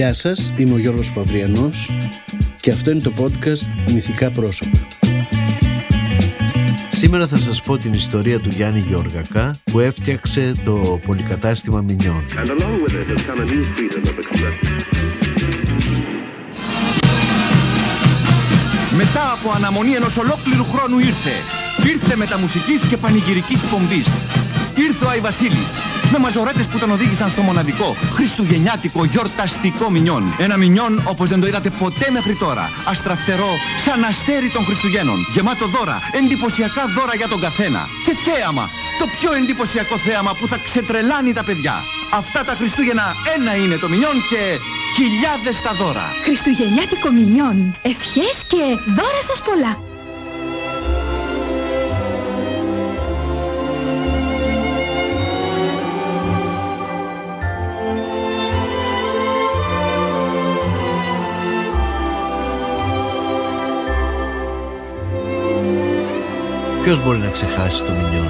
Γεια σας, είμαι ο Γιώργος Παυριανός και αυτό είναι το podcast Μυθικά Πρόσωπα. Σήμερα θα σας πω την ιστορία του Γιάννη Γεωργακά που έφτιαξε το πολυκατάστημα Μινιών. Μετά από αναμονή ενός ολόκληρου χρόνου ήρθε. Ήρθε μεταμουσικής και πανηγυρικής πομπής. Ήρθε ο Άι Βασίλης. Με μαζορέτες που τον οδήγησαν στο μοναδικό, χριστουγεννιάτικο, γιορταστικό μηνιόν. Ένα μηνιόν όπως δεν το είδατε ποτέ μέχρι τώρα. Αστραφτερό, σαν αστέρι των Χριστουγέννων. Γεμάτο δώρα, εντυπωσιακά δώρα για τον καθένα. Και θέαμα, το πιο εντυπωσιακό θέαμα που θα ξετρελάνει τα παιδιά. Αυτά τα Χριστούγεννα ένα είναι το μηνιόν και χιλιάδες τα δώρα. Χριστουγεννιάτικο μηνιόν. Ευχές και δώρα σας πολλά. Ποιος μπορεί να ξεχάσει το Μινιόν;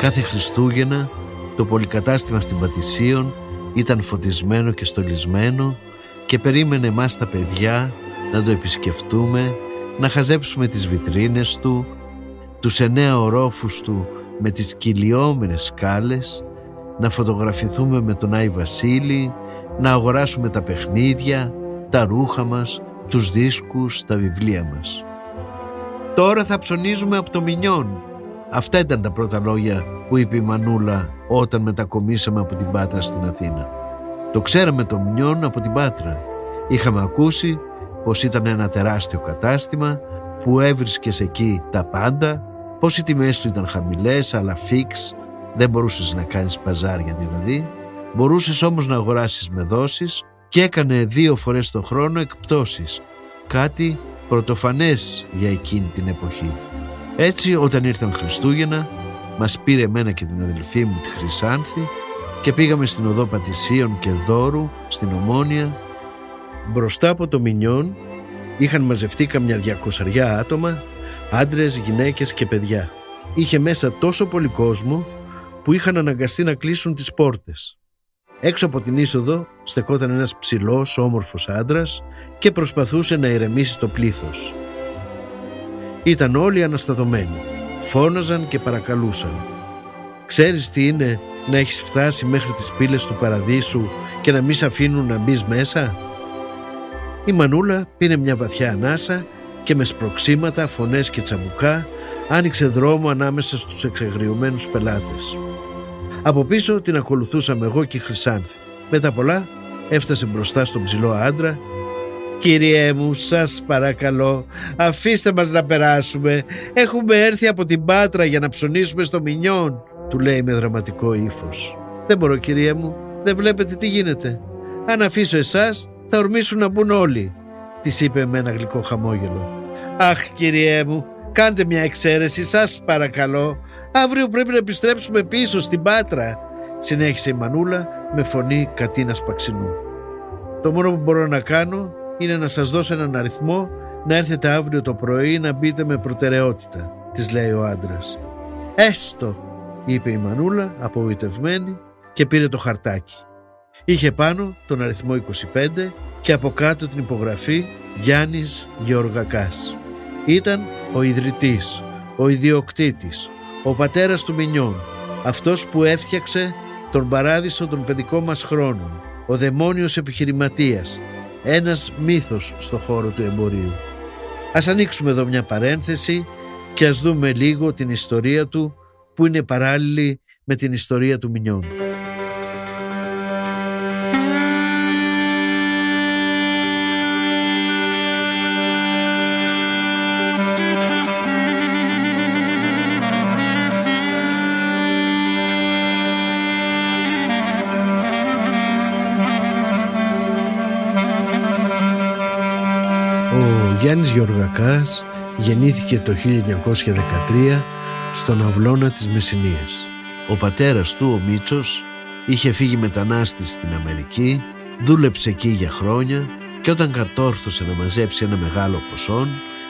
Κάθε Χριστούγεννα το πολυκατάστημα στην Πατησίων ήταν φωτισμένο και στολισμένο και περίμενε εμάς τα παιδιά να το επισκεφτούμε, να χαζέψουμε τις βιτρίνες του, τους εννέα ορόφους του με τις κυλιόμενες σκάλες, να φωτογραφηθούμε με τον Άι Βασίλη, να αγοράσουμε τα παιχνίδια, τα ρούχα μας, τους δίσκους, τα βιβλία μας. Τώρα θα ψωνίζουμε από το Μινιόν. Αυτά ήταν τα πρώτα λόγια που είπε η Μανούλα όταν μετακομίσαμε από την Πάτρα στην Αθήνα. Το ξέραμε το Μινιόν από την Πάτρα. Είχαμε ακούσει πως ήταν ένα τεράστιο κατάστημα που έβρισκες εκεί τα πάντα, πως οι τιμές του ήταν χαμηλές αλλά φίξ, δεν μπορούσες να κάνεις παζάρια δηλαδή, μπορούσες όμως να αγοράσεις με δόσεις και έκανε δύο φορές το χρόνο εκπτώσεις, κάτι πρωτοφανές για εκείνη την εποχή. Έτσι όταν ήρθαν Χριστούγεννα μας πήρε εμένα και την αδελφή μου τη Χρυσάνθη και πήγαμε στην οδό Πατησίων και Δόρου στην Ομόνια. Μπροστά από το Μινιόν είχαν μαζευτεί καμιά διακοσαριά άτομα, άντρες, γυναίκες και παιδιά. Είχε μέσα τόσο πολύ κόσμο που είχαν αναγκαστεί να κλείσουν τις πόρτες. Έξω από την είσοδο στεκόταν ένας ψηλός όμορφος άντρας και προσπαθούσε να ηρεμήσει το πλήθος. Ήταν όλοι αναστατωμένοι. Φώναζαν και παρακαλούσαν. «Ξέρεις τι είναι να έχεις φτάσει μέχρι τις πύλες του παραδείσου και να μην σε αφήνουν να μπεις μέσα» Η Μανούλα πήρε μια βαθιά ανάσα και με σπροξήματα, φωνές και τσαμπουκά άνοιξε δρόμο ανάμεσα στους εξεγριωμένους πελάτες. Από πίσω την ακολουθούσαμε εγώ και η Χρυσάνθη. Μετά πολλά έφτασε μπροστά στον ψηλό άντρα «Κυριέ μου, σας παρακαλώ, αφήστε μας να περάσουμε. Έχουμε έρθει από την Πάτρα για να ψωνίσουμε στο Μινιόν», του λέει με δραματικό ύφος. «Δεν μπορώ κυριέ μου, δεν βλέπετε τι γίνεται. Αν αφήσω εσάς, θα ορμήσουν να μπουν όλοι», της είπε με ένα γλυκό χαμόγελο. «Αχ κυριέ μου, κάντε μια εξαίρεση, σας παρακαλώ. Αύριο πρέπει να επιστρέψουμε πίσω στην Πάτρα», συνέχισε η Μανούλα με φωνή κατίνας παξινού. «Το μόνο που μπορώ να κάνω είναι να σας δώσω έναν αριθμό να έρθετε αύριο το πρωί να μπείτε με προτεραιότητα, της λέει ο άντρας. Έστω, είπε η Μανούλα απογοητευμένη και πήρε το χαρτάκι. Είχε πάνω τον αριθμό 25 και από κάτω την υπογραφή Γιάννης Γεωργακάς. Ήταν ο ιδρυτής, ο ιδιοκτήτης, ο πατέρας του Μινιών, αυτός που έφτιαξε τον παράδεισο των παιδικών μας χρόνων, ο δαιμόνιος επιχειρηματίας, ένας μύθος στο χώρο του εμπορίου. Ας ανοίξουμε εδώ μια παρένθεση και ας δούμε λίγο την ιστορία του που είναι παράλληλη με την ιστορία του Μινιών. Γιάννης Γεωργακάς γεννήθηκε το 1913 στον αυλώνα της Μεσσηνίας. Ο πατέρας του, ο Μίτσος, είχε φύγει μετανάστης στην Αμερική, δούλεψε εκεί για χρόνια και όταν κατόρθωσε να μαζέψει ένα μεγάλο ποσό,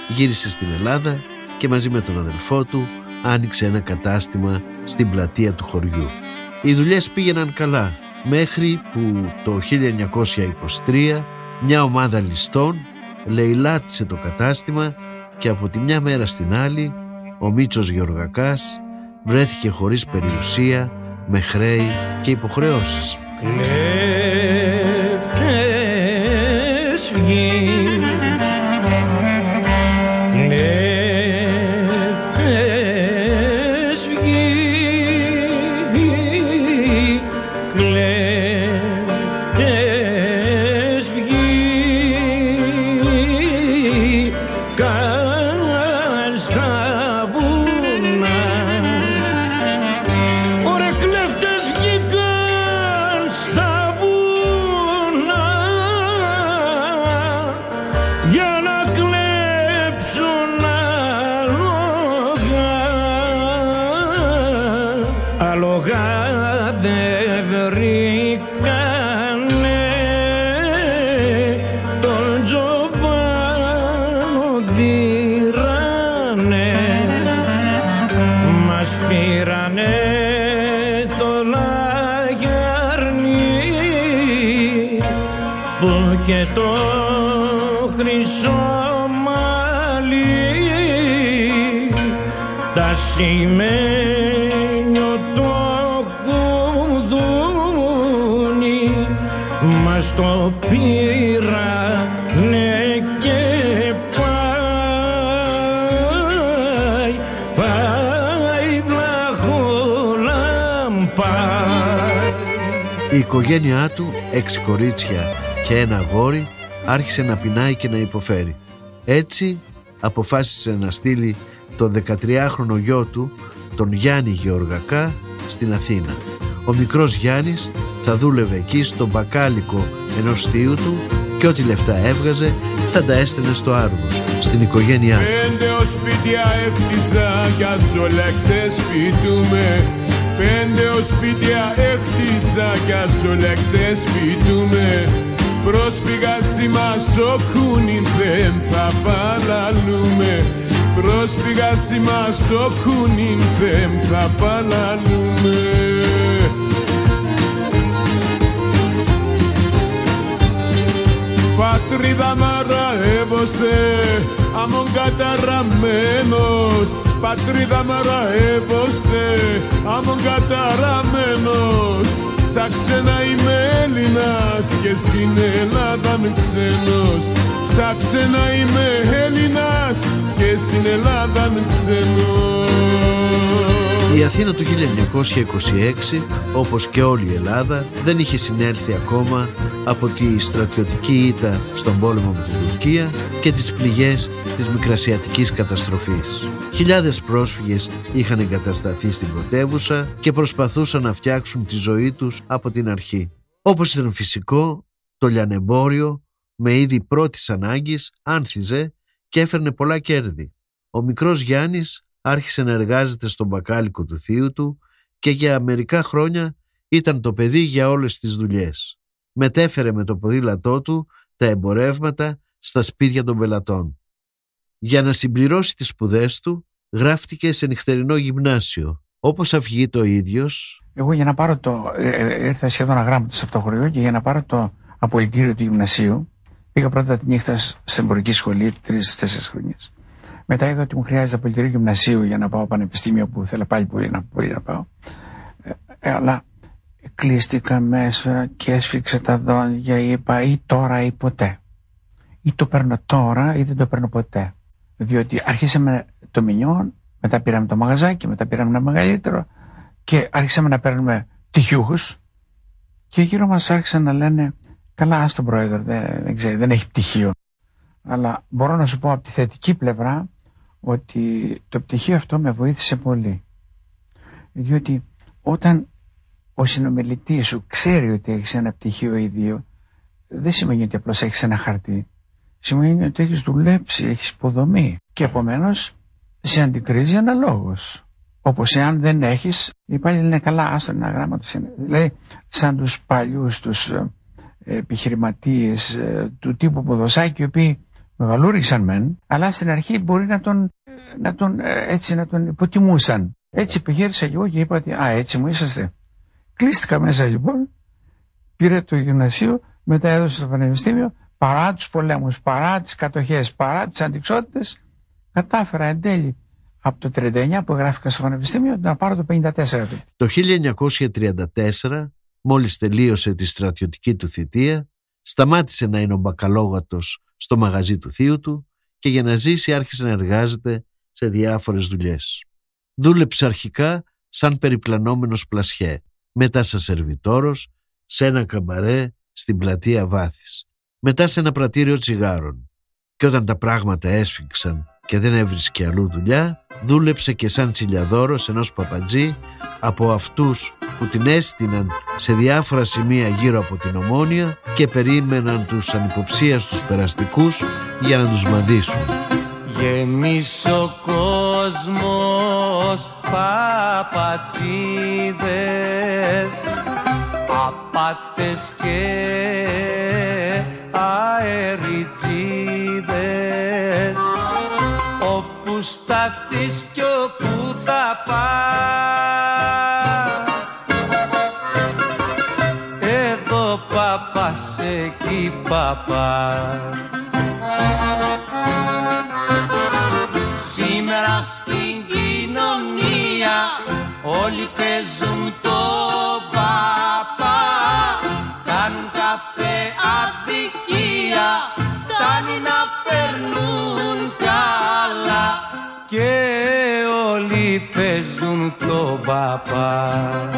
γύρισε στην Ελλάδα και μαζί με τον αδελφό του άνοιξε ένα κατάστημα στην πλατεία του χωριού. Οι δουλειές πήγαιναν καλά μέχρι που το 1923 μια ομάδα ληστών λαιλάτισε το κατάστημα και από τη μια μέρα στην άλλη ο Μίτσος Γεωργακάς βρέθηκε χωρίς περιουσία, με χρέη και υποχρεώσεις. Κλέφτες ασημένιο του, έξι κορίτσια και ένα γόρι, άρχισε να πεινάει και να υποφέρει. Έτσι αποφάσισε να στείλει τον 13χρονο γιο του, τον Γιάννη Γεωργακά, στην Αθήνα. Ο μικρός Γιάννης θα δούλευε εκεί στον μπακάλικο ενός θείου του και ό,τι λεφτά έβγαζε θα τα έστελνε στο Άργος, στην οικογένειά του. Πέντε ως σπίτια έχτισα κι ας όλα ξεσπιτούμε Πέντε ως σπίτια έχτισα κι ας όλα ξεσπιτούμε. Πρόσφυγα σήμα σοκούνιν δεν θα παλαλούμε Πρόσφυγα σήμα σοκούνιν δεν θα παλαλούμε Πατρίδα μαραεύωσε αμον καταραμένος Πατρίδα μαραεύωσε αμον καταραμένος. Σαν ξένα είμαι Έλληνας και στην Ελλάδα με ξένος. Σαν ξένα είμαι Έλληνας και στην Ελλάδα με ξένος. Η Αθήνα του 1926, όπως και όλη η Ελλάδα, δεν είχε συνέλθει ακόμα από τη στρατιωτική ήττα στον πόλεμο με την Τουρκία και τις πληγές της μικρασιατικής καταστροφής. Χιλιάδες πρόσφυγες είχαν εγκατασταθεί στην πρωτεύουσα και προσπαθούσαν να φτιάξουν τη ζωή τους από την αρχή. Όπως ήταν φυσικό, το λιανεμπόριο με είδη πρώτης ανάγκης άνθιζε και έφερνε πολλά κέρδη. Ο μικρός Γιάννης άρχισε να εργάζεται στον μπακάλικο του θείου του και για μερικά χρόνια ήταν το παιδί για όλες τις δουλειές. Μετέφερε με το ποδήλατό του τα εμπορεύματα στα σπίτια των πελατών. Για να συμπληρώσει τις σπουδές του, γράφτηκε σε νυχτερινό γυμνάσιο. Όπως αυγεί το ίδιος... Εγώ για να πάρω το... Ε, ε, ήρθα σχεδόν αγράμματος από το χωριό και για να πάρω το απολυτήριο του γυμνασίου πήγα πρώτα τη νύχτα στην εμπορική σχολή τρει-τέσσερι χρονιές. Μετά είδα ότι μου χρειάζεται απολυτήριο γυμνασίου για να πάω πανεπιστήμιο που θέλω πάλι πολύ να, πολύ να πάω. Ε, αλλά κλείστηκα μέσα και έσφιξα τα δόντια, είπα ή τώρα ή ποτέ. Ή το παίρνω τώρα ή δεν το παίρνω ποτέ. Διότι αρχίσαμε το μηνιόν, μετά πήραμε το μαγαζάκι, μετά πήραμε ένα μεγαλύτερο και άρχισαμε να παίρνουμε τυχιούχους και γύρω μας άρχισαν να λένε καλά ας τον πρόεδρο, δεν, δεν, ξέρει, δεν έχει πτυχίο. Αλλά μπορώ να σου πω από τη θετική πλευρά ότι το πτυχίο αυτό με βοήθησε πολύ. Διότι όταν ο συνομιλητής σου ξέρει ότι έχεις ένα πτυχίο ή δύο, δεν σημαίνει ότι απλώς έχεις ένα χαρτί. Σημαίνει ότι έχεις δουλέψει, έχεις υποδομή και επομένως σε αντικρίζει αναλόγως. Όπως εάν δεν έχεις, οι πάλι λένε καλά, άστο ένα γράμμα του Δηλαδή, σαν τους παλιούς, τους ε, επιχειρηματίες ε, του τύπου Ποδοσάκη, οι οποίοι μεγαλούριξαν μεν, αλλά στην αρχή μπορεί να τον, να τον, ε, έτσι, να τον υποτιμούσαν. Έτσι επιχείρησα και εγώ και είπα ότι α, έτσι μου είσαστε. Κλείστηκα μέσα λοιπόν πήρε το γυμνασίο, μετά έδωσε στο πανεπιστήμιο, παρά τους πολέμους, παρά τις κατοχές, παρά τις αντικσότητες, κατάφερα εν τέλει από το 39 που γράφηκα στο πανεπιστήμιο να πάρω το 54 Το 1934, μόλις τελείωσε τη στρατιωτική του θητεία, σταμάτησε να είναι ο μπακαλόγατος στο μαγαζί του θείου του και για να ζήσει άρχισε να εργάζεται σε διάφορες δουλειές. Δούλεψε αρχικά σαν περιπλανόμενος πλασιέ, μετά σαν σερβιτόρος, σε ένα καμπαρέ στην πλατεία Βάθης, μετά σε ένα πρατήριο τσιγάρων. Και όταν τα πράγματα έσφιξαν και δεν έβρισκε αλλού δουλειά, δούλεψε και σαν τσιλιαδόρος ενός παπατζή από αυτούς που την έστειναν σε διάφορα σημεία γύρω από την Ομόνια και περίμεναν τους ανυποψίαστους περαστικούς για να τους μαδίσουν. Γεμίσει ο κόσμος παπατσίδες απάτες και αεριτζίδες όπου σταθείς κι όπου θα πας. Εδώ παπάς εκεί παπάς. Σήμερα στην κοινωνία όλοι παίζουν παπά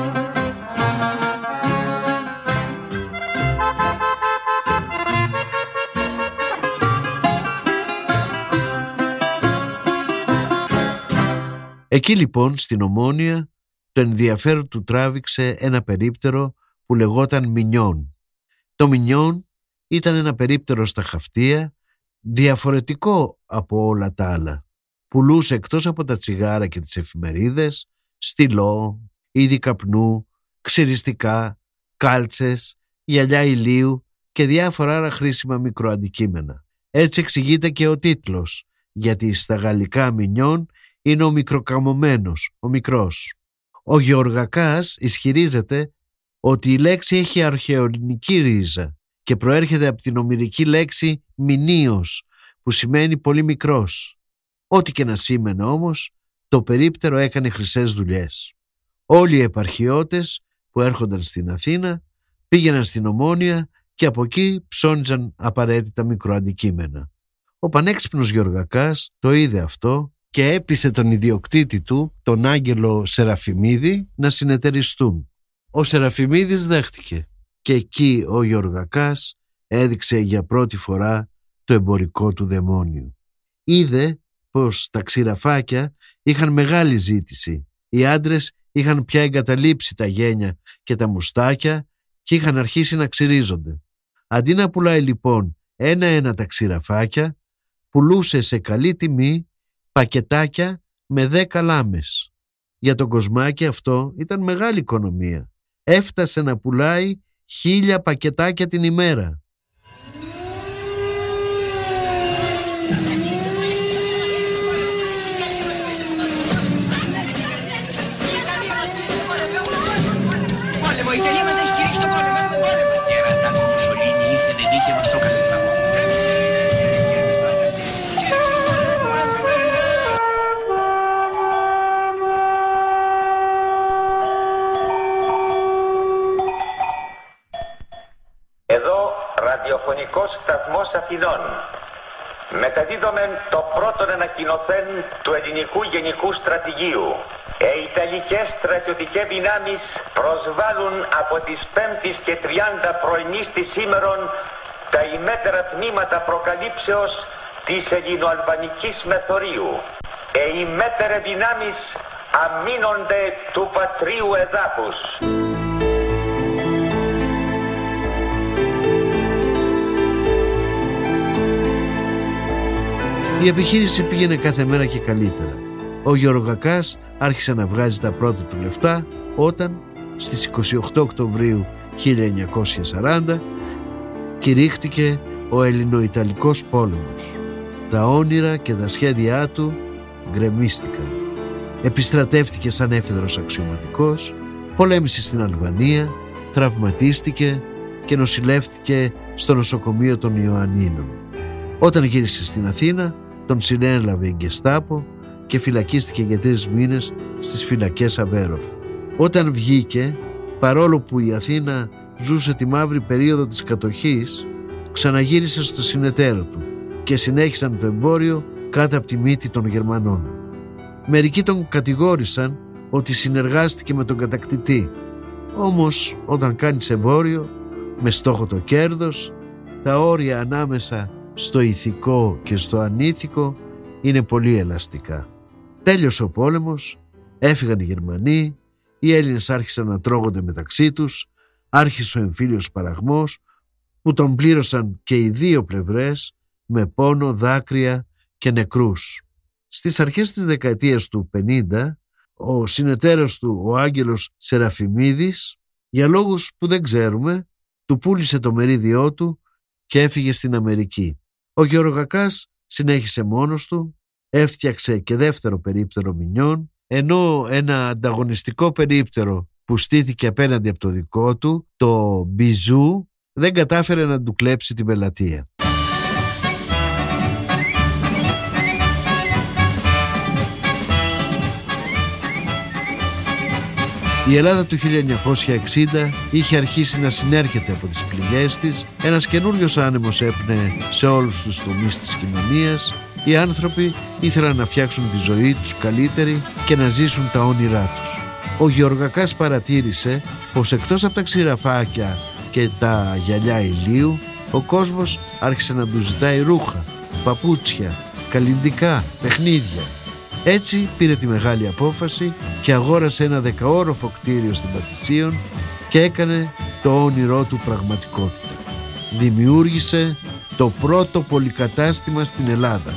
Εκεί λοιπόν στην Ομόνια το ενδιαφέρον του τράβηξε ένα περίπτερο που λεγόταν Μινιόν. Το Μινιόν ήταν ένα περίπτερο στα χαυτία διαφορετικό από όλα τα άλλα. Πουλούσε εκτός από τα τσιγάρα και τις εφημερίδες στυλό, είδη καπνού, ξυριστικά, κάλτσες, γυαλιά ηλίου και διάφορα άλλα χρήσιμα μικροαντικείμενα. Έτσι εξηγείται και ο τίτλος, γιατί στα γαλλικά Μινιόν είναι ο μικροκαμωμένος, ο μικρός. Ο Γεωργακάς ισχυρίζεται ότι η λέξη έχει αρχαιοελληνική ρίζα και προέρχεται από την ομυρική λέξη «μηνίος» που σημαίνει πολύ μικρός. Ό,τι και να σήμαινε όμως, το περίπτερο έκανε χρυσές δουλειές. Όλοι οι επαρχιώτες που έρχονταν στην Αθήνα πήγαιναν στην Ομόνια και από εκεί ψώνιζαν απαραίτητα μικροαντικείμενα. Ο πανέξυπνος Γεωργακάς το είδε αυτό και έπεισε τον ιδιοκτήτη του, τον Άγγελο Σεραφιμίδη, να συνεταιριστούν. Ο Σεραφιμίδης δέχτηκε και εκεί ο Γιωργακάς έδειξε για πρώτη φορά το εμπορικό του δαιμόνιο. Είδε πως τα ξηραφάκια είχαν μεγάλη ζήτηση. Οι άντρες είχαν πια εγκαταλείψει τα γένια και τα μουστάκια και είχαν αρχίσει να ξυρίζονται. Αντί να πουλάει λοιπόν ένα-ένα τα ξηραφάκια, πουλούσε σε καλή τιμή πακετάκια με δέκα λάμες. Για τον κοσμάκι αυτό ήταν μεγάλη οικονομία. Έφτασε να πουλάει χίλια πακετάκια την ημέρα. Μεταδίδομεν το πρώτον ανακοινωθέν του ελληνικού γενικού στρατηγίου. Οι Ιταλικές στρατιωτικές δυνάμεις προσβάλλουν από τις 5ης και 30 πρωινής της σήμερον τα ημέτερα τμήματα προκαλύψεως της ελληνοαλβανικής μεθορίου. Οι ημέτερε δυνάμεις αμήνονται του πατρίου εδάφους. Η επιχείρηση πήγαινε κάθε μέρα και καλύτερα. Ο Γεωργακάς άρχισε να βγάζει τα πρώτα του λεφτά όταν στις 28 Οκτωβρίου 1940 κηρύχτηκε ο Ελληνοϊταλικός πόλεμος. Τα όνειρα και τα σχέδιά του γκρεμίστηκαν. Επιστρατεύτηκε σαν έφεδρος αξιωματικός, πολέμησε στην Αλβανία, τραυματίστηκε και νοσηλεύτηκε στο νοσοκομείο των Ιωαννίνων. Όταν γύρισε στην Αθήνα, τον συνέλαβε η Γκεστάπο και φυλακίστηκε για τρεις μήνες στις φυλακές Αβέροφ. Όταν βγήκε, παρόλο που η Αθήνα ζούσε τη μαύρη περίοδο της κατοχής, ξαναγύρισε στο συνεταίρο του και συνέχισαν το εμπόριο κάτω από τη μύτη των Γερμανών. Μερικοί τον κατηγόρησαν ότι συνεργάστηκε με τον κατακτητή. Όμως όταν κάνεις εμπόριο με στόχο το κέρδος, τα όρια ανάμεσα στο ηθικό και στο ανήθικο είναι πολύ ελαστικά. Τέλειωσε ο πόλεμος, έφυγαν οι Γερμανοί, οι Έλληνες άρχισαν να τρώγονται μεταξύ τους, άρχισε ο εμφύλιος παραγμός που τον πλήρωσαν και οι δύο πλευρές με πόνο, δάκρυα και νεκρούς. Στις αρχές της δεκαετίας του 50, ο συνεταίρος του, ο Άγγελος Σεραφιμίδης, για λόγους που δεν ξέρουμε, του πούλησε το μερίδιό του και έφυγε στην Αμερική. Ο Γεωργακάς συνέχισε μόνος του, έφτιαξε και δεύτερο περίπτερο μηνιών, ενώ ένα ανταγωνιστικό περίπτερο που στήθηκε απέναντι από το δικό του, το Μπιζού, δεν κατάφερε να του κλέψει την πελατεία. Η Ελλάδα του 1960 είχε αρχίσει να συνέρχεται από τις πληγές της, ένας καινούριος άνεμος έπνεε σε όλους τους τομείς της κοινωνίας, οι άνθρωποι ήθελαν να φτιάξουν τη ζωή τους καλύτερη και να ζήσουν τα όνειρά τους. Ο Γεωργακάς παρατήρησε πως εκτός από τα ξηραφάκια και τα γυαλιά ηλίου, ο κόσμος άρχισε να τους ζητάει ρούχα, παπούτσια, καλλιντικά, παιχνίδια. Έτσι πήρε τη μεγάλη απόφαση και αγόρασε ένα δεκαόροφο κτίριο στην Πατησίων και έκανε το όνειρό του πραγματικότητα. Δημιούργησε το πρώτο πολυκατάστημα στην Ελλάδα.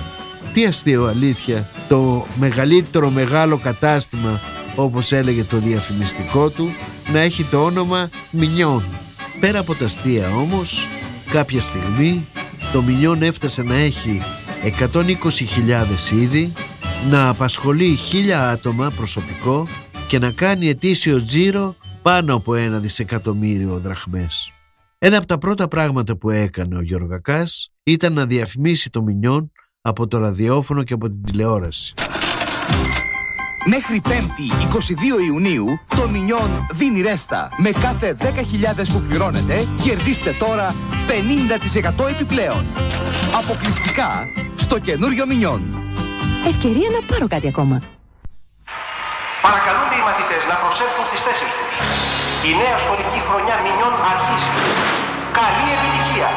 Τι αστείο αλήθεια, το μεγαλύτερο μεγάλο κατάστημα όπως έλεγε το διαφημιστικό του να έχει το όνομα Μινιόν. Πέρα από τα αστεία όμως, κάποια στιγμή το Μινιόν έφτασε να έχει 120.000 είδη να απασχολεί χίλια άτομα προσωπικό και να κάνει ετήσιο τζίρο πάνω από ένα δισεκατομμύριο δραχμές. Ένα από τα πρώτα πράγματα που έκανε ο Γιώργακάς ήταν να διαφημίσει το Μινιόν από το ραδιόφωνο και από την τηλεόραση. Μέχρι 5η 22 Ιουνίου το Μινιόν δίνει ρέστα. Με κάθε 10.000 που πληρώνετε κερδίστε τώρα 50% επιπλέον. Αποκλειστικά στο καινούριο Μινιόν. Ευκαιρία να πάρω κάτι ακόμα. Παρακαλούνται οι μαθητές να προσέλθουν στις θέσεις τους. Η νέα σχολική χρονιά Μινιών αρχίζει. Καλή επιτυχία!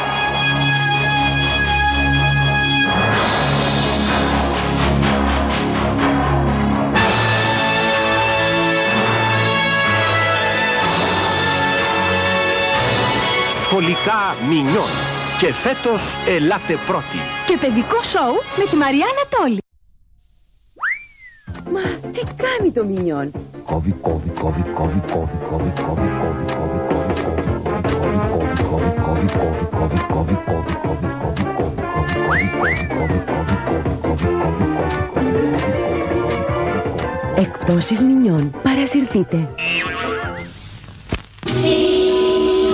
Σχολικά Μινιών. Και φέτος ελάτε πρώτοι. Και παιδικό σοου με τη Μαριάννα Τόλη. Μα τι κάνει το μινιόν. Κόβει, κόβει, κόβει, κόβει, κόβει, κόβει, κόβει, κόβει, κόβει, κόβει, κόβει, κόβει, κόβει, κόβει, κόβει, Εκπτώσεις Μινιόν. Παρασυρθείτε.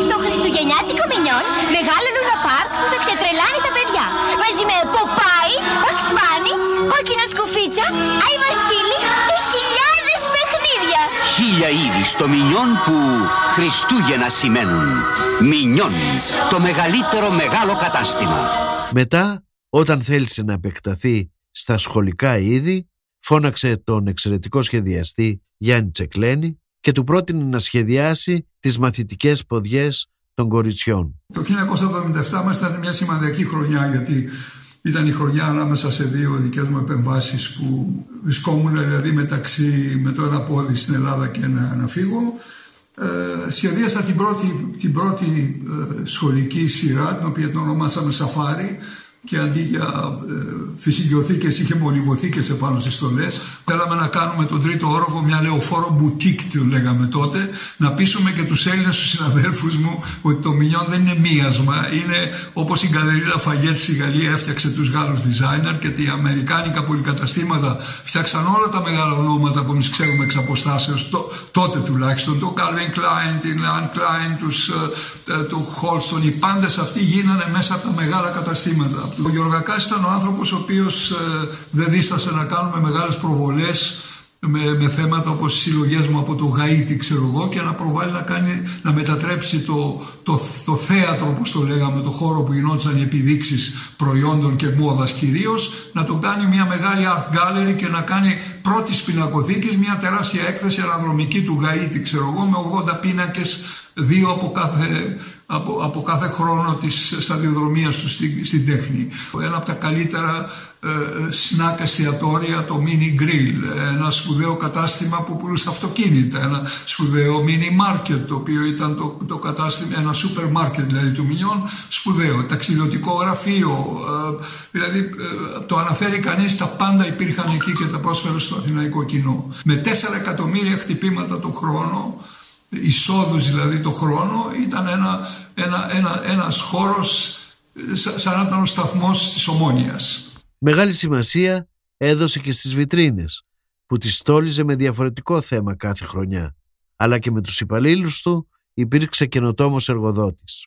Στο Χριστουγεννιάτικο Μινιόν μεγάλο Λούνα Πάρκ που θα ξετρελάνει τα Χίλια είδη στο Μινιόν που Χριστούγεννα σημαίνουν. Μινιόν, το μεγαλύτερο μεγάλο κατάστημα. Μετά, όταν θέλησε να επεκταθεί στα σχολικά είδη, φώναξε τον εξαιρετικό σχεδιαστή Γιάννη Τσεκλένη και του πρότεινε να σχεδιάσει τις μαθητικές ποδιές των κοριτσιών. Το 1977 μας ήταν μια σημαντική χρονιά γιατί ήταν η χρονιά ανάμεσα σε δύο δικές μου επεμβάσεις που βρισκόμουν δηλαδή μεταξύ με το ένα πόδι στην Ελλάδα και να, να φύγω. Ε, σχεδίασα την πρώτη, την πρώτη ε, σχολική σειρά την οποία την ονομάσαμε Σαφάρι και αντί για ε, φυσικιοθήκες είχε μολυβοθήκες επάνω στις στολές. Θέλαμε να κάνουμε τον τρίτο όροφο μια λεωφόρο μπουτίκ το λέγαμε τότε, να πείσουμε και τους Έλληνες τους συναδέλφους μου ότι το Μινιόν δεν είναι μίασμα, είναι όπως η Γκαλερί Λαφαγέτ στη Γαλλία έφτιαξε τους Γάλλους designer και τα Αμερικάνικα πολυκαταστήματα φτιάξαν όλα τα μεγάλα ονόματα που εμείς ξέρουμε εξ αποστάσεως, τότε τουλάχιστον, το Calvin Klein, την Anne Klein, τους, ε, ε, του Holston, οι πάντες αυτοί γίνανε μέσα από τα μεγάλα καταστήματα. Ο Γιωργακάς ήταν ο άνθρωπος ο οποίος ε, δεν δίστασε να κάνουμε μεγάλες προβολές με, με θέματα όπως οι συλλογές μου από το Γαΐτι ξέρω εγώ και να προβάλλει να, κάνει, να μετατρέψει το, το, το θέατρο όπως το λέγαμε, το χώρο που γινόντουσαν οι επιδείξεις προϊόντων και μόδας κυρίως, να το κάνει μια μεγάλη art gallery και να κάνει πρώτης πινακοθήκης μια τεράστια έκθεση αναδρομική του Γαΐτι ξέρω εγώ με 80 πίνακες δύο από κάθε, από, από κάθε χρόνο της σταδιοδρομίας του στην, στην τέχνη. Ένα από τα καλύτερα ε, σνακ εστιατόρια το mini grill, ένα σπουδαίο κατάστημα που πουλούσε αυτοκίνητα, ένα σπουδαίο mini market το οποίο ήταν το, το κατάστημα, ένα super market δηλαδή του Μινιών, σπουδαίο, ταξιδιωτικό γραφείο, ε, δηλαδή ε, το αναφέρει κανείς τα πάντα υπήρχαν εκεί και τα πρόσφερε στο αθηναϊκό κοινό. Με 4 εκατομμύρια χτυπήματα το χρόνο εισόδους δηλαδή το χρόνο ήταν ένα, ένα, ένα, ένας χώρος σαν να ήταν ο σταθμός της Ομόνιας. Μεγάλη σημασία έδωσε και στις βιτρίνες που τις στόλιζε με διαφορετικό θέμα κάθε χρονιά αλλά και με τους υπαλλήλους του υπήρξε καινοτόμος εργοδότης.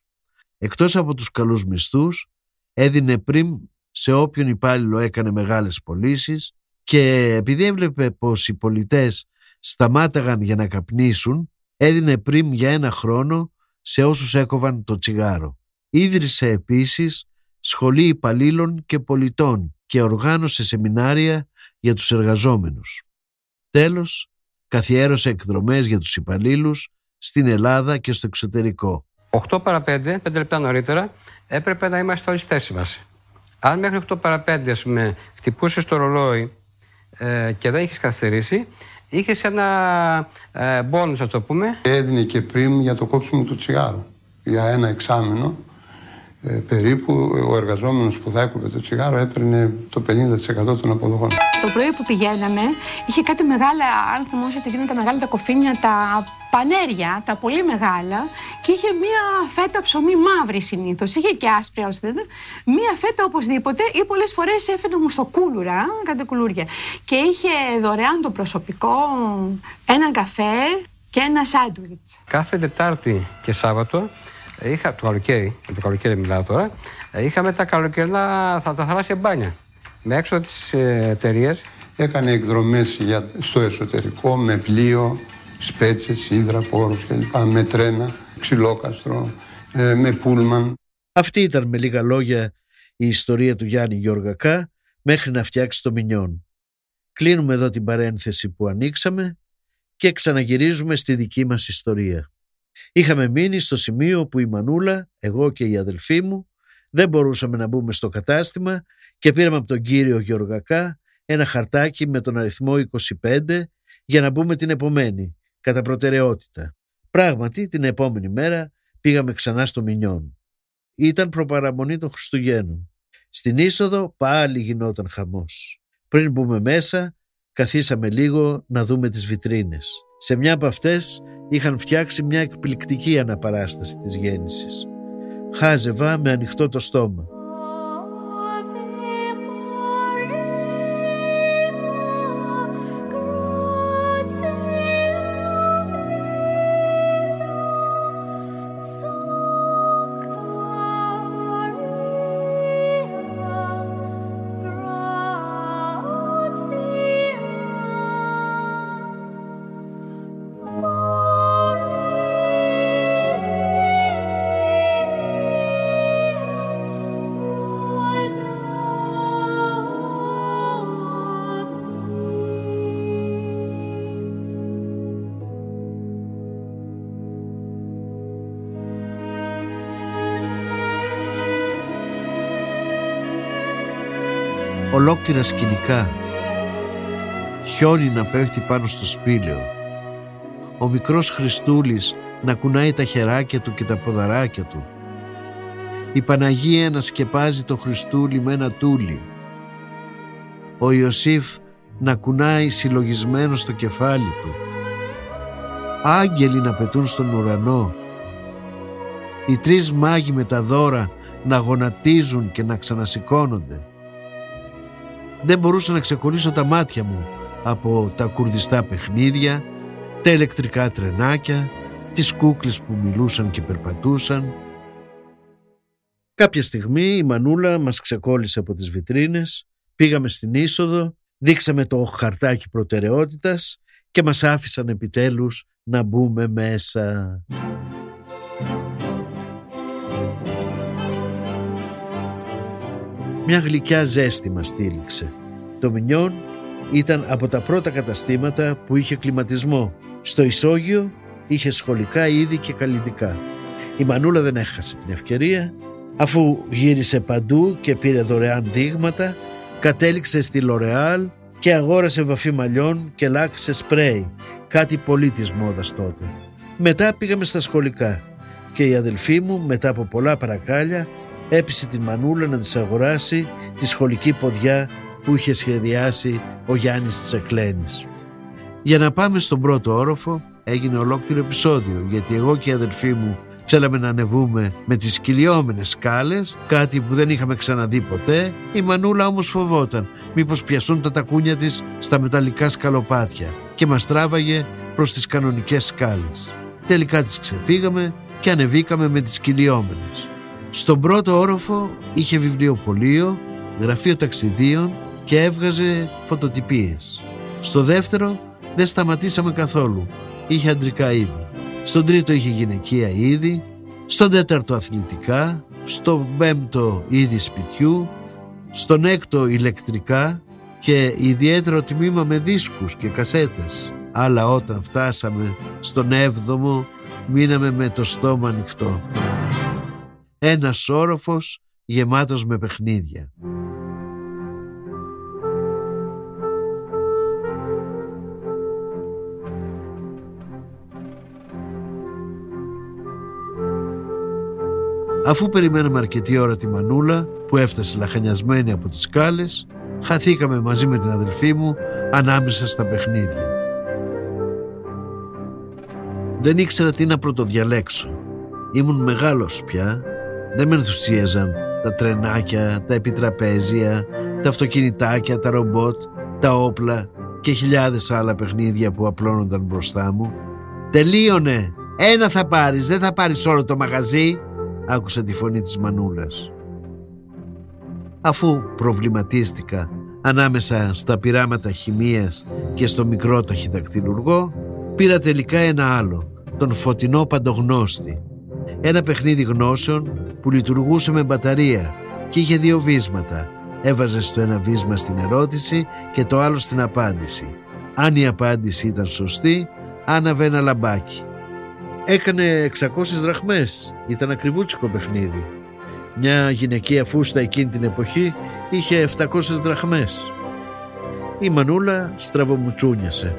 Εκτός από τους καλούς μισθούς έδινε πριν σε όποιον υπάλληλο έκανε μεγάλες πωλήσεις και επειδή έβλεπε πως οι πολιτές σταμάταγαν για να καπνίσουν έδινε πριν για ένα χρόνο σε όσους έκοβαν το τσιγάρο. Ίδρυσε επίσης σχολή υπαλλήλων και πολιτών και οργάνωσε σεμινάρια για τους εργαζόμενους. Τέλος, καθιέρωσε εκδρομές για τους υπαλλήλους στην Ελλάδα και στο εξωτερικό. 8 παρα 5, 5 λεπτά νωρίτερα, έπρεπε να είμαστε όλοι στη θέση μας. Αν μέχρι 8 παρα 5, ας πούμε, χτυπούσες το ρολόι ε, και δεν είχες καθυστερήσει, είχες ένα ε, μπόνους, το πούμε. Έδινε και πριν για το κόψιμο του τσιγάρου. Για ένα εξάμεινο ε, περίπου ο εργαζόμενος που θα έκοπε το τσιγάρο έπαιρνε το 50% των αποδοχών. Το πρωί που πηγαίναμε είχε κάτι μεγάλα, αν θυμόσαστε εκείνα τα μεγάλα τα κοφίνια, τα πανέρια, τα πολύ μεγάλα και είχε μία φέτα ψωμί μαύρη συνήθως. Είχε και άσπρια όσο δεν Μία φέτα οπωσδήποτε ή πολλές φορές έφερε μου στο κούλουρα, κάτι κουλούρια. Και είχε δωρεάν το προσωπικό ένα καφέ και ένα σάντουιτς. Κάθε Τετάρτη και Σάββατο είχα, το καλοκαίρι, το καλοκαίρι μιλάω τώρα, είχαμε τα καλοκαιρινά, θα, τα θαλάσσια μπάνια. Με έξω της ε, εταιρείας. Έκανε εκδρομές στο εσωτερικό με πλοίο, σπέτσες, ύδρα, πόρους κλπ. Με τρένα, ξυλόκαστρο, ε, με πούλμαν. Αυτή ήταν με λίγα λόγια η ιστορία του Γιάννη Γιώργακά μέχρι να φτιάξει το Μινιόν. Κλείνουμε εδώ την παρένθεση που ανοίξαμε και ξαναγυρίζουμε στη δική μας ιστορία. Είχαμε μείνει στο σημείο που η Μανούλα, εγώ και η αδελφή μου δεν μπορούσαμε να μπούμε στο κατάστημα και πήραμε από τον κύριο Γεωργακά ένα χαρτάκι με τον αριθμό 25 για να μπούμε την επομένη, κατά προτεραιότητα. Πράγματι, την επόμενη μέρα πήγαμε ξανά στο Μινιόν. Ήταν προπαραμονή των Χριστουγέννων. Στην είσοδο πάλι γινόταν χαμός. Πριν μπούμε μέσα, καθίσαμε λίγο να δούμε τις βιτρίνες. Σε μια από αυτές είχαν φτιάξει μια εκπληκτική αναπαράσταση της γέννησης. Χάζευα με ανοιχτό το στόμα. Ολόκληρα σκηνικά. Χιόνι να πέφτει πάνω στο σπήλαιο. Ο μικρός Χριστούλης να κουνάει τα χεράκια του και τα ποδαράκια του. η Παναγία να σκεπάζει το Χριστούλη με ένα τούλι. Ο Ιωσήφ να κουνάει συλλογισμένο στο κεφάλι του. Άγγελοι να πετούν στον ουρανό. Οι τρεις μάγοι με τα δώρα να γονατίζουν και να ξανασηκώνονται. Δεν μπορούσα να ξεκολλήσω τα μάτια μου από τα κουρδιστά παιχνίδια, τα ηλεκτρικά τρενάκια, τις κούκλες που μιλούσαν και περπατούσαν. Κάποια στιγμή η Μανούλα μας ξεκόλλησε από τις βιτρίνες, πήγαμε στην είσοδο, δείξαμε το χαρτάκι προτεραιότητας και μας άφησαν επιτέλους να μπούμε μέσα. Μια γλυκιά ζέστη μας στήλιξε. Το Μινιόν ήταν από τα πρώτα καταστήματα που είχε κλιματισμό. Στο ισόγειο είχε σχολικά είδη και καλλιτικά. Η Μανούλα δεν έχασε την ευκαιρία αφού γύρισε παντού και πήρε δωρεάν δείγματα κατέληξε στη Λορεάλ και αγόρασε βαφή μαλλιών και λάξε σπρέι, κάτι πολύ της μόδας τότε. Μετά πήγαμε στα σχολικά και η αδελφή μου μετά από πολλά παρακάλια έπεισε την Μανούλα να της αγοράσει τη σχολική ποδιά που είχε σχεδιάσει ο Γιάννης Τσεκλένης. Για να πάμε στον πρώτο όροφο έγινε ολόκληρο επεισόδιο γιατί εγώ και η αδελφή μου θέλαμε να ανεβούμε με τις κυλιόμενες σκάλες, κάτι που δεν είχαμε ξαναδεί ποτέ. Η Μανούλα όμως φοβόταν μήπως πιασούν τα τακούνια της στα μεταλλικά σκαλοπάτια και μας τράβαγε προς τις κανονικές σκάλες. Τελικά τις ξεφύγαμε και ανεβήκαμε με τις κυλιόμενες. Στον πρώτο όροφο είχε βιβλιοπωλείο, γραφείο ταξιδίων και έβγαζε φωτοτυπίες. Στο δεύτερο δεν σταματήσαμε καθόλου. Είχε αντρικά είδη. Στον τρίτο είχε γυναικεία είδη. Στον τέταρτο αθλητικά. Στον πέμπτο είδη σπιτιού. Στον έκτο ηλεκτρικά και ιδιαίτερο τμήμα με δίσκους και κασέτες. Αλλά όταν φτάσαμε στον έβδομο μείναμε με το στόμα ανοιχτό. Ένας όροφος γεμάτος με παιχνίδια. Αφού περιμέναμε αρκετή ώρα τη Μανούλα που έφτασε λαχανιασμένη από τις σκάλες, χαθήκαμε μαζί με την αδελφή μου ανάμεσα στα παιχνίδια. Δεν ήξερα τι να πρωτοδιαλέξω. Ήμουν μεγάλος πια, δεν με ενθουσίαζαν τα τρενάκια, τα επιτραπέζια, τα αυτοκινητάκια, τα ρομπότ, τα όπλα και χιλιάδες άλλα παιχνίδια που απλώνονταν μπροστά μου. «Τελείωνε! Ένα θα πάρεις, δεν θα πάρεις όλο το μαγαζί!» άκουσα τη φωνή της Μανούλας. Αφού προβληματίστηκα ανάμεσα στα πειράματα χημείας και στο μικρό ταχυδακτηλουργό, πήρα τελικά ένα άλλο, τον φωτεινό παντογνώστη. Ένα παιχνίδι γνώσεων που λειτουργούσε με μπαταρία και είχε δύο βίσματα. Έβαζε το ένα βίσμα στην ερώτηση και το άλλο στην απάντηση. Αν η απάντηση ήταν σωστή, άναβε ένα λαμπάκι. Έκανε 600 δραχμές. Ήταν ακριβούτσικο παιχνίδι. Μια γυναικεία φούστα εκείνη την εποχή είχε 700 δραχμές. Η Μανούλα στραβομουτσούνιασε.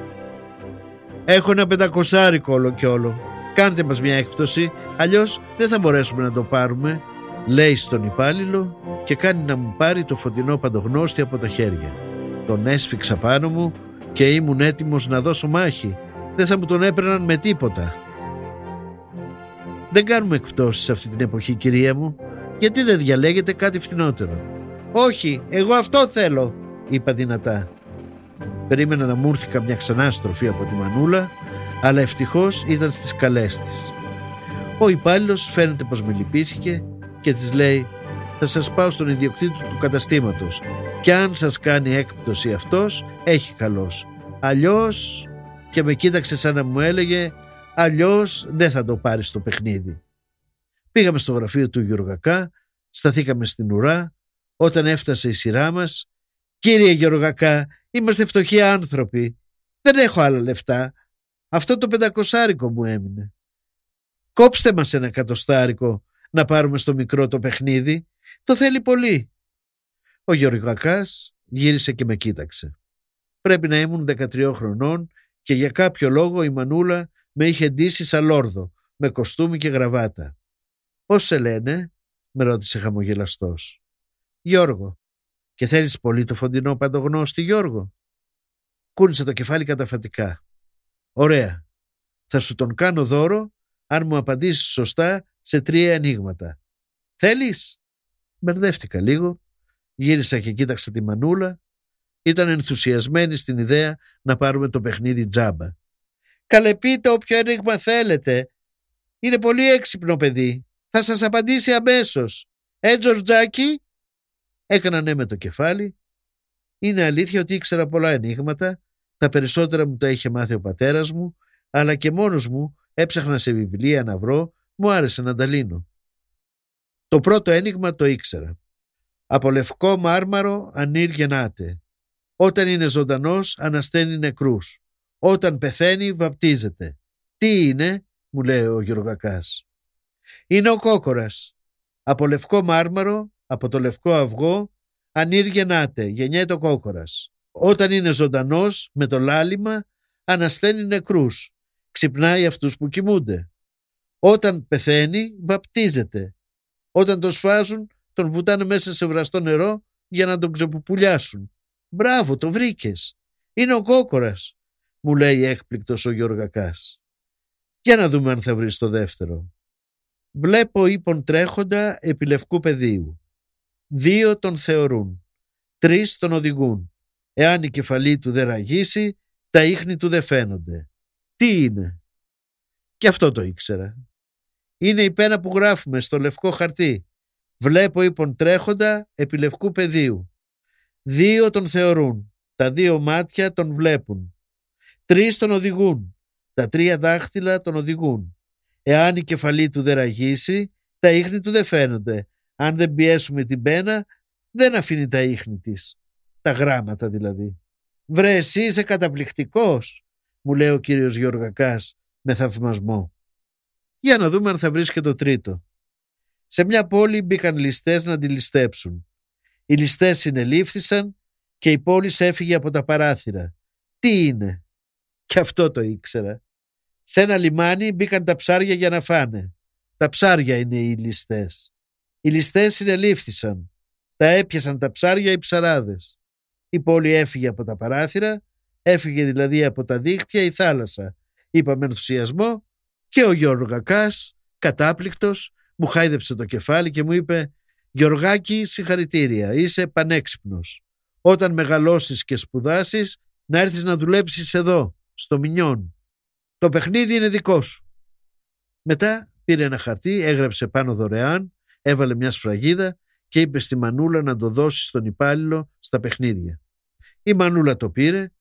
Έχω ένα πεντακοσάρικο όλο και όλο. Κάντε μας μια έκπτωση, αλλιώς δεν θα μπορέσουμε να το πάρουμε, λέει στον υπάλληλο και κάνει να μου πάρει το φωτεινό παντογνώστη από τα χέρια. Τον έσφιξα πάνω μου και ήμουν έτοιμος να δώσω μάχη. Δεν θα μου τον έπαιρναν με τίποτα. Δεν κάνουμε εκπτώσεις αυτή την εποχή κυρία μου Γιατί δεν διαλέγετε κάτι φθηνότερο Όχι εγώ αυτό θέλω Είπα δυνατά Περίμενα να μου έρθει καμιά ξανά στροφή από τη Μανούλα Αλλά ευτυχώς ήταν στις καλές της Ο υπάλληλος φαίνεται πως με λυπήθηκε Και της λέει Θα σας πάω στον ιδιοκτήτη του καταστήματος Και αν σας κάνει έκπτωση αυτός Έχει καλός Αλλιώς και με κοίταξε σαν να μου έλεγε Αλλιώς δεν θα το πάρεις στο παιχνίδι. Πήγαμε στο γραφείο του Γεωργακά, σταθήκαμε στην ουρά. Όταν έφτασε η σειρά μας, «Κύριε Γεωργακά, είμαστε φτωχοί άνθρωποι. Δεν έχω άλλα λεφτά. Αυτό το πεντακοσάρικο μου έμεινε. Κόψτε μας ένα κατοστάρικο να πάρουμε στο μικρό το παιχνίδι. Το θέλει πολύ». Ο Γεωργακάς γύρισε και με κοίταξε. Πρέπει να ήμουν 13 χρονών και για κάποιο λόγο η Μανούλα με είχε ντύσει σαν λόρδο, με κοστούμι και γραβάτα. Πώς σε λένε, με ρώτησε χαμογελαστός. Γιώργο, και θέλεις πολύ το φωτεινό παντογνώστη Γιώργο. Κούνησε το κεφάλι καταφατικά. Ωραία. Θα σου τον κάνω δώρο αν μου απαντήσεις σωστά σε τρία ανοίγματα. Θέλεις; Μπερδεύτηκα λίγο, γύρισα και κοίταξα τη μανούλα. Ήταν ενθουσιασμένη στην ιδέα να πάρουμε το παιχνίδι τζάμπα. Καλεπείτε όποιο ένιγμα θέλετε. Είναι πολύ έξυπνο παιδί. Θα σας απαντήσει αμέσως. Ε, Τζορτζάκη; Έκανα ναι με το κεφάλι. Είναι αλήθεια ότι ήξερα πολλά ενίγματα. Τα περισσότερα μου τα είχε μάθει ο πατέρας μου, αλλά και μόνος μου έψαχνα σε βιβλία να βρω, μου άρεσε να τα λύνω. Το πρώτο ένιγμα το ήξερα. Από λευκό μάρμαρο ανήρ γεννάται. Όταν είναι ζωντανός ανασταίνει νεκρούς. Όταν πεθαίνει βαπτίζεται. Τι είναι, μου λέει ο Γιωργακάς. Είναι ο κόκορας. Από λευκό μάρμαρο, από το λευκό αυγό, ανήρ γεννάται, γεννιέται ο κόκορας. Όταν είναι ζωντανός, με το λάλημα, ανασταίνει νεκρούς. Ξυπνάει αυτούς που κοιμούνται. Όταν πεθαίνει, βαπτίζεται. Όταν τον σφάζουν, τον βουτάνε μέσα σε βραστό νερό για να τον ξεπουπουλιάσουν. Μπράβο, το βρήκες. Είναι ο κόκορας, μου λέει έκπληκτος ο Γιώργακάς. Για να δούμε αν θα βρεις το δεύτερο. Βλέπω ύπον τρέχοντα επί λευκού πεδίου. Δύο τον θεωρούν. Τρεις τον οδηγούν. Εάν η κεφαλή του δεν ραγίσει, τα ίχνη του δεν φαίνονται. Τι είναι; Και αυτό το ήξερα. Είναι η πένα που γράφουμε στο λευκό χαρτί. Βλέπω ύπον τρέχοντα επί λευκού πεδίου. Δύο τον θεωρούν. Τα δύο μάτια τον βλέπουν. Τρεις τον οδηγούν. Τα τρία δάχτυλα τον οδηγούν. Εάν η κεφαλή του δεν ραγίσει, τα ίχνη του δεν φαίνονται. Αν δεν πιέσουμε την πένα, δεν αφήνει τα ίχνη της. Τα γράμματα δηλαδή. Βρε εσύ είσαι καταπληκτικός, μου λέει ο κύριος Γιώργακάς με θαυμασμό. Για να δούμε αν θα βρεις και το τρίτο. Σε μια πόλη μπήκαν ληστές να τη ληστέψουν. Οι ληστές συνελήφθησαν και η πόλη έφυγε από τα παράθυρα. Τι είναι; Και αυτό το ήξερα. Σε ένα λιμάνι μπήκαν τα ψάρια για να φάνε. Τα ψάρια είναι οι ληστές. Οι ληστές συνελήφθησαν. Τα έπιασαν τα ψάρια οι ψαράδες. Η πόλη έφυγε από τα παράθυρα, έφυγε δηλαδή από τα δίχτυα η θάλασσα. Είπα με ενθουσιασμό και ο Γιώργο Κακάς, κατάπληκτος, μου χάιδεψε το κεφάλι και μου είπε «Γιωργάκη, συγχαρητήρια, είσαι πανέξυπνος. Όταν μεγαλώσεις και σπουδάσεις, να έρθεις να δουλέψεις εδώ, στο Μινιόν. Το παιχνίδι είναι δικό σου». Μετά πήρε ένα χαρτί, έγραψε πάνω δωρεάν, έβαλε μια σφραγίδα και είπε στη Μανούλα να το δώσει στον υπάλληλο στα παιχνίδια. Η Μανούλα το πήρε,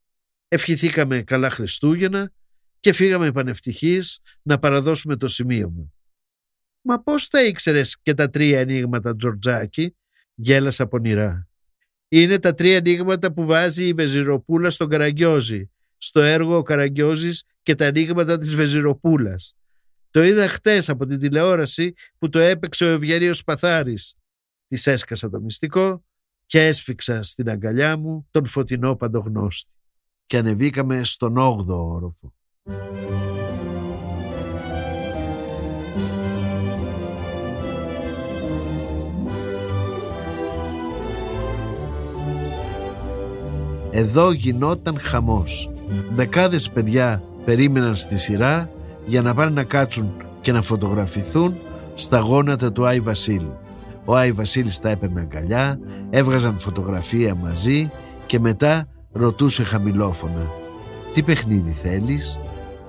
ευχηθήκαμε καλά Χριστούγεννα και φύγαμε πανευτυχείς να παραδώσουμε το σημείωμα. «Μα πώς τα ήξερες και τα τρία ενίγματα, Τζορτζάκη» γέλασα πονηρά. «Είναι τα τρία ενίγματα που βάζει η Βεζιροπούλα στον Καραγκιόζη, στο έργο «Ο Καραγκιόζης και τα ενίγματα της Βεζιροπούλας». Το είδα χτες από την τηλεόραση που το έπαιξε ο Ευγενίος Παθάρης. Της έσκασα το μυστικό και έσφιξα στην αγκαλιά μου τον φωτεινό παντογνώστη. Και ανεβήκαμε στον 8ο όροφο. Εδώ γινόταν χαμός. Δεκάδες παιδιά περίμεναν στη σειρά για να πάνε να κάτσουν και να φωτογραφηθούν στα γόνατα του Άι Βασίλη. Ο Άι Βασίλης τα έπαιρνε αγκαλιά, έβγαζαν φωτογραφία μαζί και μετά ρωτούσε χαμηλόφωνα «Τι παιχνίδι θέλεις»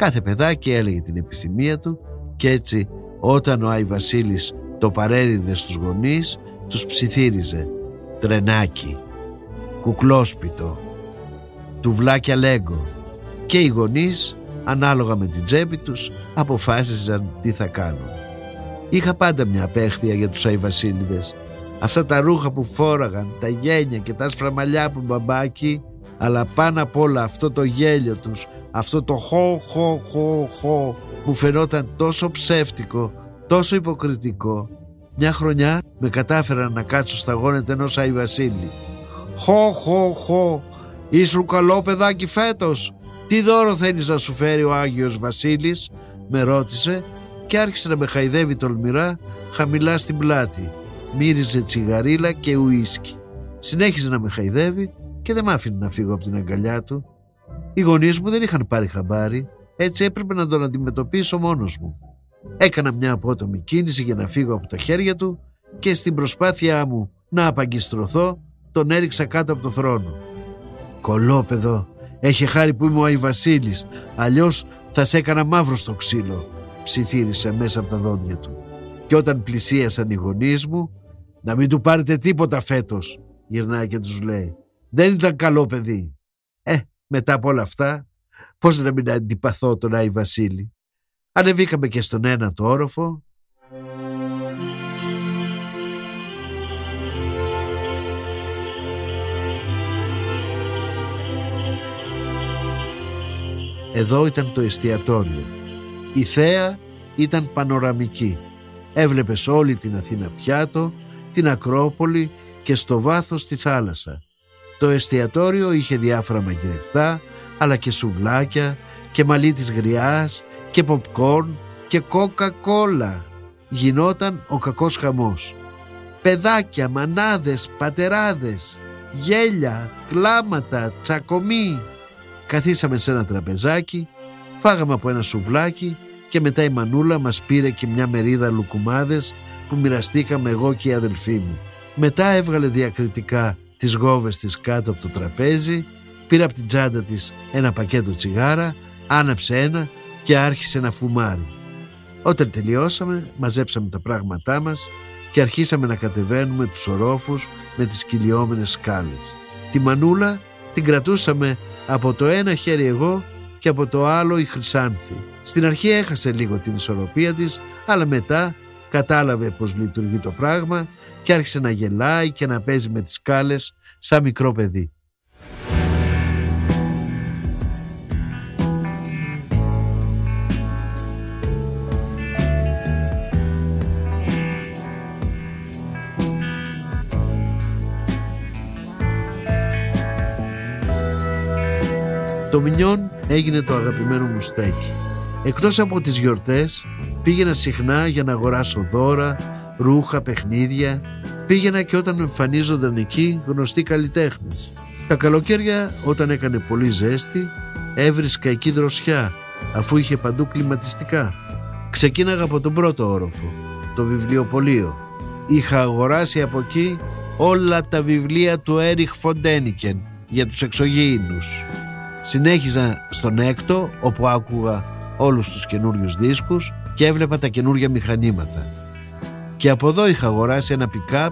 Κάθε παιδάκι έλεγε την επιθυμία του και έτσι όταν ο Άι Βασίλης το παρέδιδε στους γονείς τους ψιθύριζε «Τρενάκι», «Κουκλόσπιτο», «Τουβλάκια Λέγκο» και οι γονείς ανάλογα με την τσέπη τους αποφάσιζαν τι θα κάνουν. Είχα πάντα μια απέχθεια για τους Αϊβασίλειδες. Αυτά τα ρούχα που φόραγαν, τα γένια και τα άσπρα μαλλιά που μπαμπάκι, αλλά πάνω απ' όλα αυτό το γέλιο τους, αυτό το χω χω χω χω που φαινόταν τόσο ψεύτικο, τόσο υποκριτικό. Μια χρονιά με κατάφεραν να κάτσω στα γόνετα ενός Αϊβασίλη. Χω χω χω, ήσουν καλό παιδάκι φέτος, «Τι δώρο θέλεις να σου φέρει ο Άγιος Βασίλης» με ρώτησε και άρχισε να με χαϊδεύει τολμηρά χαμηλά στην πλάτη. μύριζε τσιγαρίλα και ουίσκι. Συνέχιζε να με χαϊδεύει και δεν μ' άφηνε να φύγω από την αγκαλιά του. Οι γονείς μου δεν είχαν πάρει χαμπάρι, έτσι έπρεπε να τον αντιμετωπίσω μόνος μου. Έκανα μια απότομη κίνηση για να φύγω από τα χέρια του και στην προσπάθειά μου να απαγκιστρωθώ τον έριξα κάτω από το θρόνο. «Κολόπεδο, έχει χάρη που είμαι ο Αϊβασίλης, αλλιώς θα σε έκανα μαύρο στο ξύλο», ψιθύρισε μέσα από τα δόντια του. Και όταν πλησίασαν οι γονείς μου, «Να μην του πάρετε τίποτα φέτος», γυρνάει και τους λέει. «Δεν ήταν καλό παιδί». Ε, μετά από όλα αυτά, πώς να μην αντιπαθώ τον Άι Βασίλη. Ανεβήκαμε και στον ένα το όροφο Εδώ ήταν το εστιατόριο. Η θέα ήταν πανοραμική. Έβλεπες όλη την Αθήνα πιάτο, την Ακρόπολη και στο βάθος τη θάλασσα. Το εστιατόριο είχε διάφορα μαγειρευτά, αλλά και σουβλάκια και μαλλί της γριάς και ποπκόρν και κόκα-κόλα. Γινόταν ο κακός χαμός. Παιδάκια, μανάδες, πατεράδες, γέλια, κλάματα, τσακωμοί. Καθίσαμε σε ένα τραπεζάκι, φάγαμε από ένα σουβλάκι και μετά η μανούλα μας πήρε και μια μερίδα λουκουμάδες που μοιραστήκαμε εγώ και οι αδελφοί μου. Μετά έβγαλε διακριτικά τις γόβες της κάτω από το τραπέζι, πήρε από την τσάντα της ένα πακέτο τσιγάρα, άναψε ένα και άρχισε να φουμάρει. Όταν τελειώσαμε, μαζέψαμε τα πράγματά μας και αρχίσαμε να κατεβαίνουμε τους ορόφους με τις κυλιόμενες σκάλες. Τη μανούλα την κρατούσαμε από το ένα χέρι εγώ και από το άλλο η Χρυσάνθη. Στην αρχή έχασε λίγο την ισορροπία της, αλλά μετά κατάλαβε πως λειτουργεί το πράγμα και άρχισε να γελάει και να παίζει με τις σκάλες σαν μικρό παιδί. Το Μινιόν έγινε το αγαπημένο μου στέκι. Εκτός από τις γιορτές πήγαινα συχνά για να αγοράσω δώρα, ρούχα, παιχνίδια. Πήγαινα και όταν εμφανίζονταν εκεί γνωστοί καλλιτέχνες. Τα καλοκαίρια όταν έκανε πολύ ζέστη έβρισκα εκεί δροσιά αφού είχε παντού κλιματιστικά. Ξεκίναγα από τον πρώτο όροφο, το βιβλιοπωλείο. Είχα αγοράσει από εκεί όλα τα βιβλία του Έριχ Φοντένικεν για τους εξωγήινους. Συνέχιζα στον έκτο όπου άκουγα όλους τους καινούριους δίσκους και έβλεπα τα καινούργια μηχανήματα. Και από εδώ είχα αγοράσει ένα pick-up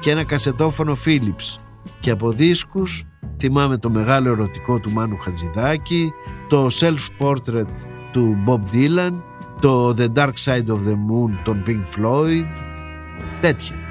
και ένα κασετόφωνο Philips και από δίσκους θυμάμαι το μεγάλο ερωτικό του Μάνου Χατζηδάκη, το self-portrait του Bob Dylan, το The Dark Side of the Moon των Pink Floyd, τέτοια.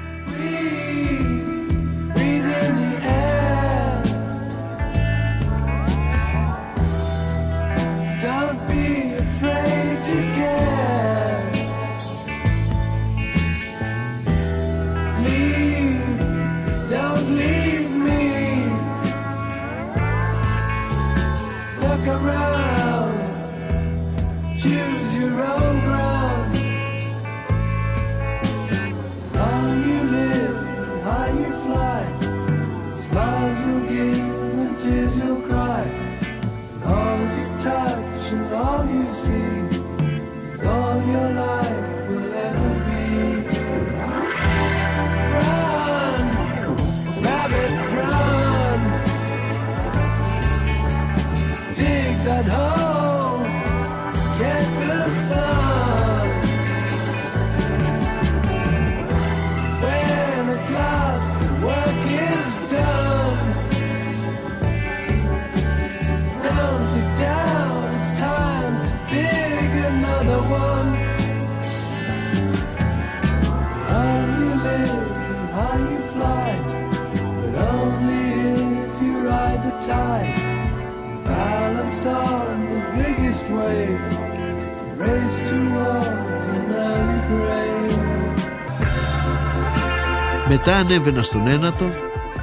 Ανέβαινα στον ένατο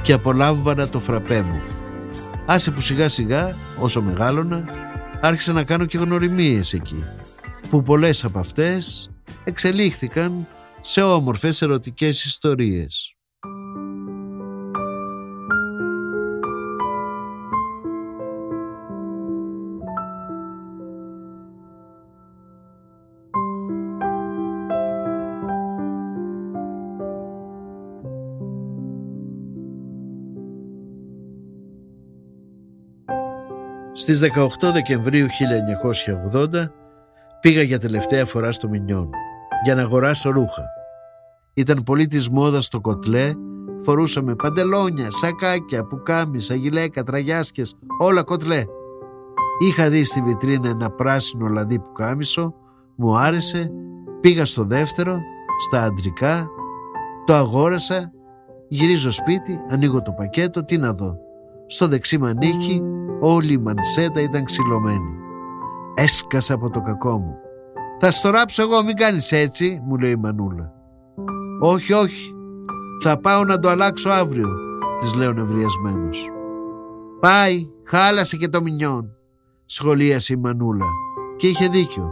και απολάμβανα το φραπέ μου. Άσε που σιγά σιγά, όσο μεγάλωνα, άρχισα να κάνω και γνωριμίες εκεί, που πολλές από αυτές εξελίχθηκαν σε όμορφες ερωτικές ιστορίες. Στις 18 Δεκεμβρίου 1980 πήγα για τελευταία φορά στο Μινιόν για να αγοράσω ρούχα. Ήταν πολύ της μόδας το κοτλέ, φορούσαμε παντελόνια, σακάκια, πουκάμισα, γυλαίκα, τραγιάσκες, όλα κοτλέ. Είχα δει στη βιτρίνα ένα πράσινο λαδί πουκάμισο, μου άρεσε, πήγα στο δεύτερο, στα αντρικά, το αγόρασα, γυρίζω σπίτι, ανοίγω το πακέτο, τι να δω. Στο δεξί μανίκι όλη η μανσέτα ήταν ξυλωμένη. Έσκασα από το κακό μου. «Θα στο ράψω εγώ, μην κάνεις έτσι», μου λέει η Μανούλα. «Όχι, όχι, θα πάω να το αλλάξω αύριο», της λέω νευριασμένος. «Πάει, χάλασε και το μηνιόν», σχολίασε η Μανούλα. Και είχε δίκιο.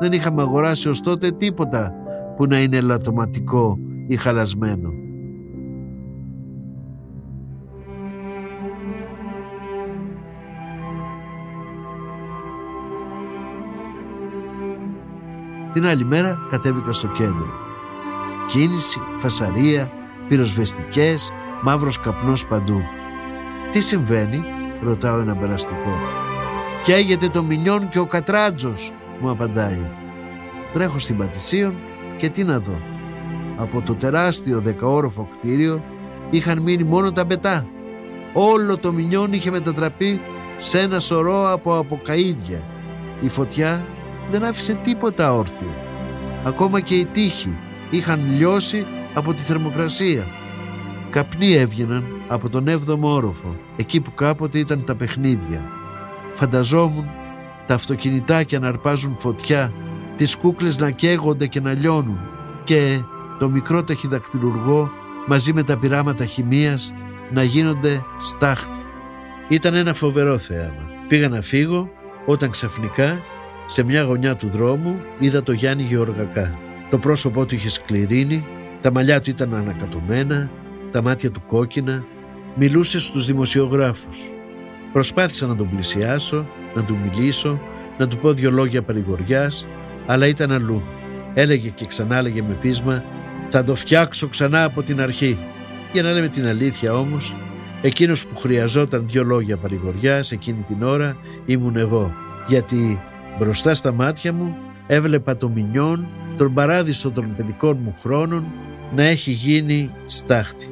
Δεν είχαμε αγοράσει ως τότε τίποτα που να είναι λατωματικό ή χαλασμένο. Την άλλη μέρα κατέβηκα στο κέντρο. Κίνηση, φασαρία, πυροσβεστικές, μαύρος καπνός παντού. Τι συμβαίνει, ρωτάω ένα περαστικό. Καίγεται το Μινιόν και ο Κατράτζος, μου απαντάει. Τρέχω στην Πατησίων και τι να δω. Από το τεράστιο δεκαόροφο κτίριο είχαν μείνει μόνο τα μπετά. Όλο το Μινιόν είχε μετατραπεί σε ένα σωρό από αποκαΐδια. Η φωτιά δεν άφησε τίποτα όρθιο. Ακόμα και οι τείχοι είχαν λιώσει από τη θερμοκρασία. Καπνοί έβγαιναν από τον 7ο όροφο, εκεί που κάποτε ήταν τα παιχνίδια. Φανταζόμουν τα αυτοκινητάκια να αρπάζουν φωτιά, τις κούκλες να καίγονται και να λιώνουν και το μικρό ταχυδακτηλουργό μαζί με τα πειράματα χημείας να γίνονται στάχτη. Ήταν ένα φοβερό θέαμα. Πήγα να φύγω όταν ξαφνικά σε μια γωνιά του δρόμου είδα το Γιάννη Γεωργακά. Το πρόσωπό του είχε σκληρίνει, τα μαλλιά του ήταν ανακατωμένα, τα μάτια του κόκκινα, μιλούσε στους δημοσιογράφους. Προσπάθησα να τον πλησιάσω, να του μιλήσω, να του πω δυο λόγια παρηγοριάς, αλλά ήταν αλλού. Έλεγε και ξανά έλεγε με πείσμα «Θα το φτιάξω ξανά από την αρχή». Για να λέμε την αλήθεια όμως, εκείνος που χρειαζόταν δυο λόγια παρηγοριάς εκείνη την ώρα ήμουν εγώ, γιατί Μπροστά στα μάτια μου έβλεπα το μηνιόν, τον παράδεισο των παιδικών μου χρόνων να έχει γίνει στάχτη.